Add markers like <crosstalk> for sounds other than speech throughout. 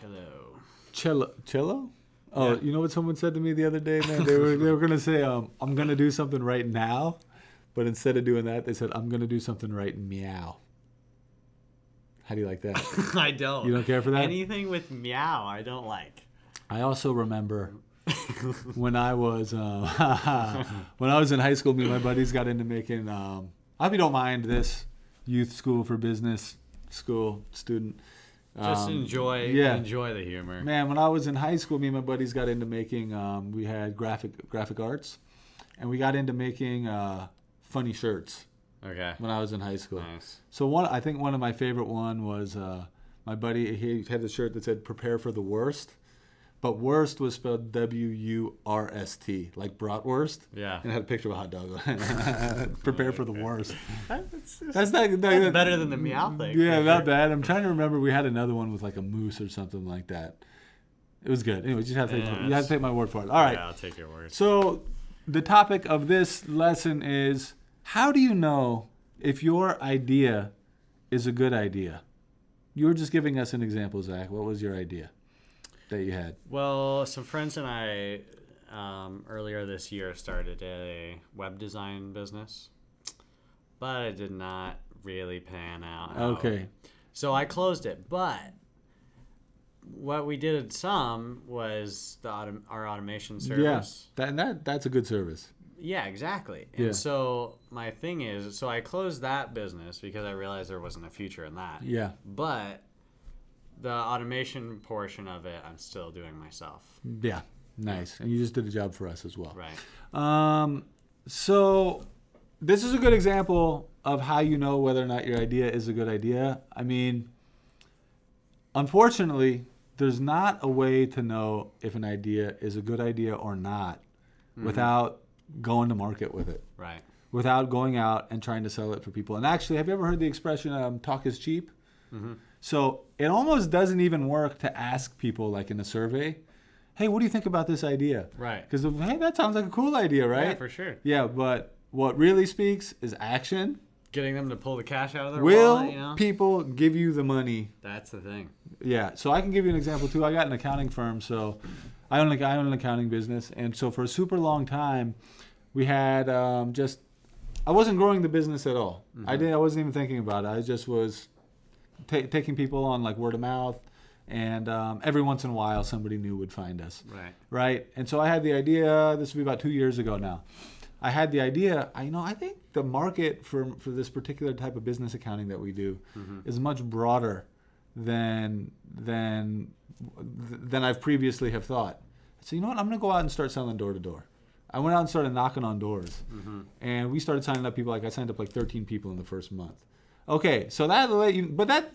Cello. cello cello oh Yeah. you know what someone said to me the other day man they were they were gonna say um i'm gonna do something right now but instead of doing that they said i'm gonna do something right meow how do you like that <laughs> I don't. You don't care for that? Anything with meow, I don't like. i also remember when i was um, <laughs> when i was in high school me and my buddies got into making um i hope you don't mind this youth school for business school student Just Um, enjoy. yeah. Enjoy the humor. Man, when I was in high school, me and my buddies got into making. Um, we had graphic graphic arts, and we got into making uh, funny shirts Okay. when I was in high school. Nice. So one, I think one of my favorite one was uh, my buddy. He had a shirt that said "Prepare for the worst," but worst was spelled W U R S T, like bratwurst, Yeah. and had a picture of a hot dog. <laughs> Prepare for the worst. <laughs> That's, That's not that- that's better than the meow thing. Yeah, not sure. bad. I'm trying to remember. We had another one with like a moose or something like that. It was good. Anyway, you just have to take, Yeah, you have to take my word for it. All right. Yeah, I'll take your word. So the topic of this lesson is how do you know if your idea is a good idea? You were just giving us an example, Zach. What was your idea that you had? Well, some friends and I um, earlier this year started a web design business, but it did not really pan out. Okay. So I closed it, but what we did some was the autom- our automation service. Yeah. That, that that's a good service. Yeah, exactly. And Yeah. so my thing is, so I closed that business because I realized there wasn't a future in that. Yeah. But the automation portion of it, I'm still doing myself. Yeah. Nice. And you just did a job for us as well. Right. Um, so this is a good example of how you know whether or not your idea is a good idea. I mean, unfortunately, there's not a way to know if an idea is a good idea or not without going to market with it, Right. without going out and trying to sell it for people. And actually, have you ever heard the expression um, "talk is cheap"? So it almost doesn't even work to ask people, like in a survey, "Hey, what do you think about this idea?" Right. Because hey, that sounds like a cool idea, right? Yeah, for sure. Yeah, but what really speaks is action. Getting them to pull the cash out of their Will wallet, you know? people give you the money? That's the thing. Yeah. So I can give you an example too. I got an accounting firm, so I own like I own an accounting business, and so for a super long time, we had um, just I wasn't growing the business at all. I didn't. I wasn't even thinking about it. I just was ta taking people on like word of mouth, and um, every once in a while somebody new would find us Right. right? And so I had the idea. This would be about two years ago now. I had the idea. I you know I think the market for for this particular type of business accounting that we do is much broader than than than I've previously have thought. So you know what? I'm gonna go out and start selling door to door. I went out and started knocking on doors, and we started signing up people. Like I signed up like 13 people in the first month. Okay, so that let you, but that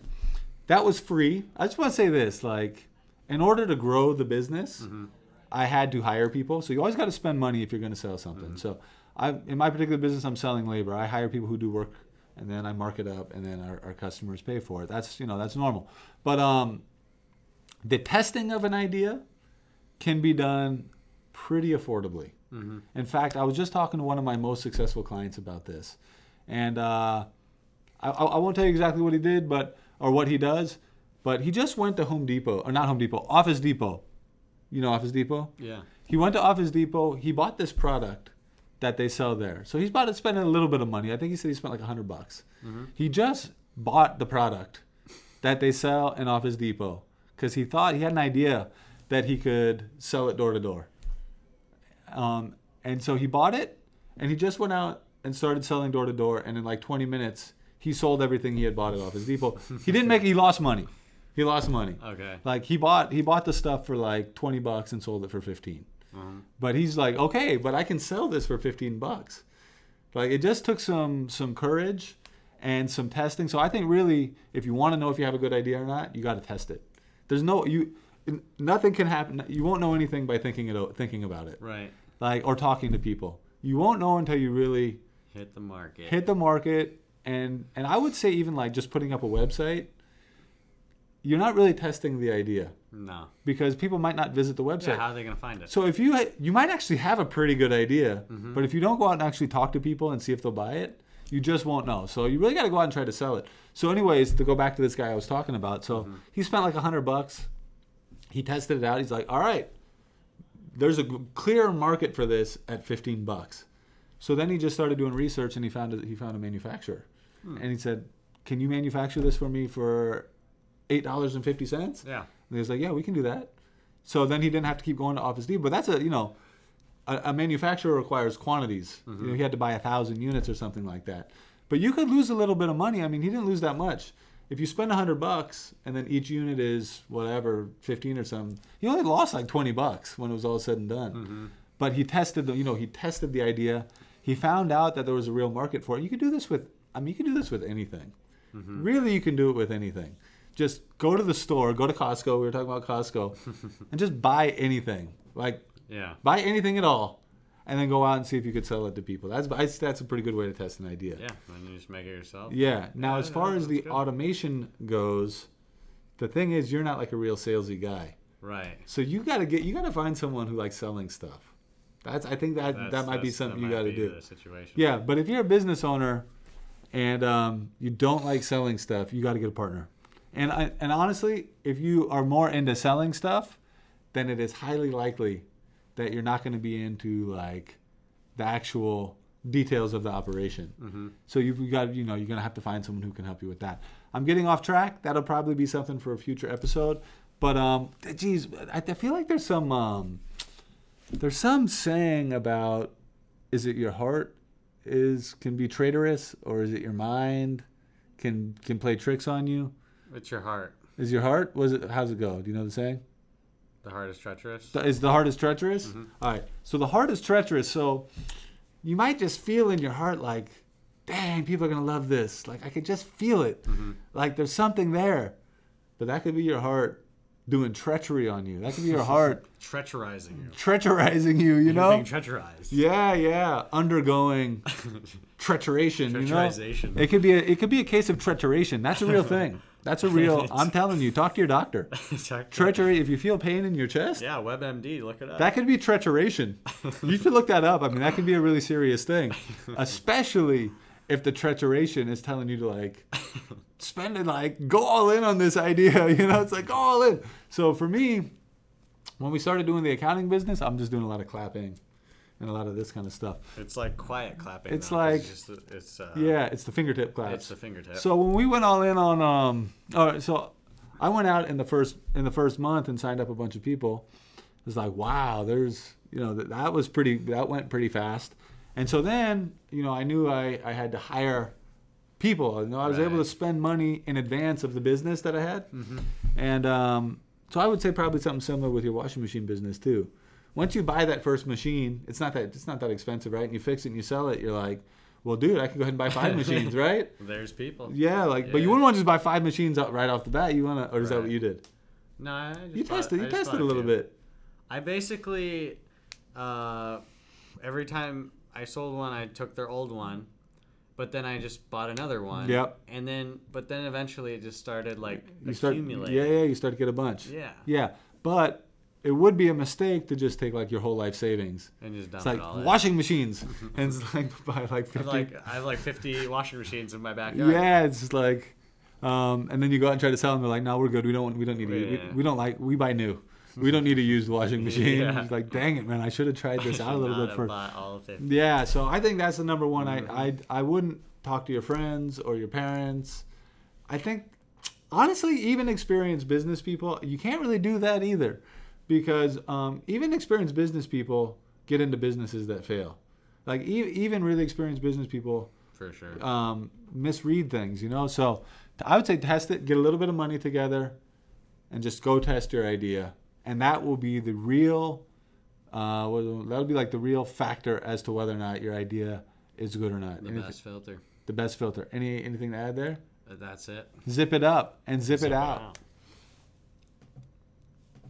that was free. I just want to say this: like, in order to grow the business, I had to hire people. So you always got to spend money if you're going to sell something. So I, in my particular business, I'm selling labor. I hire people who do work, and then I mark it up, and then our, our customers pay for it. That's you know that's normal. But um, the testing of an idea can be done pretty affordably. In fact, I was just talking to one of my most successful clients about this, and uh, I, I won't tell you exactly what he did, but or what he does, but he just went to Home Depot or not Home Depot, Office Depot. You know Office Depot? Yeah. He went to Office Depot. He bought this product that they sell there. So he's about to spend a little bit of money. I think he said he spent like a hundred bucks. He just bought the product that they sell in Office Depot because he thought he had an idea that he could sell it door to door. Um, and so he bought it, and he just went out and started selling door to door. And in like 20 minutes, he sold everything he had bought at Office Depot. He didn't <laughs> make. He lost money. He lost money. Okay. Like he bought he bought the stuff for like 20 bucks and sold it for 15. Uh-huh. But he's like, okay, but I can sell this for 15 bucks. Like it just took some some courage and some testing. So I think really, if you want to know if you have a good idea or not, you got to test it. There's no you, nothing can happen. You won't know anything by thinking it thinking about it, Right. like or talking to people. You won't know until you really Hit the market. hit the market and and I would say even like just putting up a website. You're not really testing the idea No. because people might not visit the website. Yeah, how are they going to find it? So if you ha- you might actually have a pretty good idea, Mm-hmm. but if you don't go out and actually talk to people and see if they'll buy it, you just won't know. So you really got to go out and try to sell it. So anyways, to go back to this guy I was talking about, so Mm-hmm. he spent like a hundred bucks he tested it out. He's like, all right, there's a clear market for this at 15 bucks. So then he just started doing research and he found a, he found a manufacturer, hmm. and he said, "Can you manufacture this for me for eight dollars and fifty cents?" Yeah. And he was like, "Yeah, we can do that." So then he didn't have to keep going to Office Depot. But that's a you know, a, a manufacturer requires quantities. You know, mm-hmm. he had to buy a thousand units or something like that. But you could lose a little bit of money. I mean, he didn't lose that much. If you spend a hundred bucks and then each unit is whatever fifteen or something, he only lost like twenty bucks when it was all said and done. Mm-hmm. But he tested the you know he tested the idea. He found out that there was a real market for it. You could do this with I mean you can do this with anything. Mm-hmm. Really, you can do it with anything. Just go to the store, go to Costco. We were talking about Costco, <laughs> and just buy anything. Like Yeah. buy anything at all, and then go out and see if you could sell it to people. That's I, that's a pretty good way to test an idea. Yeah. And you just make it yourself. Yeah. Now, Yeah, as far as the good. automation goes, the thing is, you're not like a real salesy guy. Right. So you gotta get you gotta find someone who likes selling stuff. That's I think that That's- that might be something you gotta do. The situation. Yeah, but if you're a business owner and um, you don't like selling stuff, you got to get a partner. And I, and honestly, if you are more into selling stuff, then it is highly likely that you're not going to be into like the actual details of the operation. Mm-hmm. So you've got you know you're going to have to find someone who can help you with that. I'm getting off track. That'll probably be something for a future episode. But um, geez, I, I feel like there's some um, there's some saying about is it your heart is can be traitorous or is it your mind can can play tricks on you? It's your heart. Is your heart was it how's it go? Do you know the saying? The heart is treacherous. Is the heart is treacherous? Mm-hmm. All right. So the heart is treacherous. So you might just feel in your heart like, dang, people are gonna love this. Like I could just feel it. Mm-hmm. Like there's something there. But that could be your heart doing treachery on you. That could be your <laughs> heart Treacherizing you. treacherizing you, you You're know? being treacherized. Yeah, yeah. Undergoing <laughs> treacheration. You know? Treacherization. It could be a it could be a case of treacheration. That's a real <laughs> thing. That's a real I'm telling you, talk to your doctor. Exactly. Treachery, if you feel pain in your chest, Yeah, WebMD, look it up. that could be treacheration. You should look that up. I mean, that could be a really serious thing, especially if the treacheration is telling you to like spend it, like go all in on this idea. <laughs> You know, it's like go all in. So for me, when we started doing the accounting business, I'm just doing a lot of clapping and a lot of this kind of stuff. it's like quiet clapping. It's though, like- it's, just, it's uh, Yeah, it's the fingertip claps. it's the fingertip. So when we went all in on um, all right, so I went out in the first in the first month and signed up a bunch of people. It was like, wow, there's you know that that was pretty that went pretty fast. And so then you know I knew I I had to hire people. You know I was able to spend money in advance of the business that I had. And um, so I would say probably something similar with your washing machine business too. Once you buy that first machine, it's not that it's not that expensive, right? And you fix it and you sell it, you're like, well, dude, I can go ahead and buy five machines, <laughs> right? There's people. Yeah, like, but you wouldn't want to just buy five machines out right off the bat. You want to, or is that what you did? No, I just You tested, I you tested a little bit. I basically, uh, every time I sold one, I took their old one, but then I just bought another one. Yep. And then, but then eventually it just started like You start, accumulating. yeah, yeah, you start to get a bunch. Yeah. Yeah, but it would be a mistake to just take like your whole life savings. And just dump It's like it all in. washing machines, <laughs> <laughs> and it's like <laughs> buy like I have fifty. like I have like 50 washing machines in my backyard. yeah, it's just like, um, and then you go out and try to sell them. They're like, no, we're good. We don't. We don't need to. Yeah. We, we don't like. We buy new. <laughs> We don't need a used washing machine. Yeah. Like, dang it, man! I should have tried this out a little bit first. all of it. Yeah, so I think that's the number one. Mm-hmm. I, I I wouldn't talk to your friends or your parents. I think honestly, even experienced business people, you can't really do that either, because um, even experienced business people get into businesses that fail. Like e- even really experienced business people For sure. um, misread things, you know. So I would say test it, get a little bit of money together, and just go test your idea, and that will be the real. Uh, well, that'll be like the real factor as to whether or not your idea is good or not. the Anything- best filter. the best filter. Any anything to add there? Uh, That's it. Zip it up and zip, Zip it it out. out.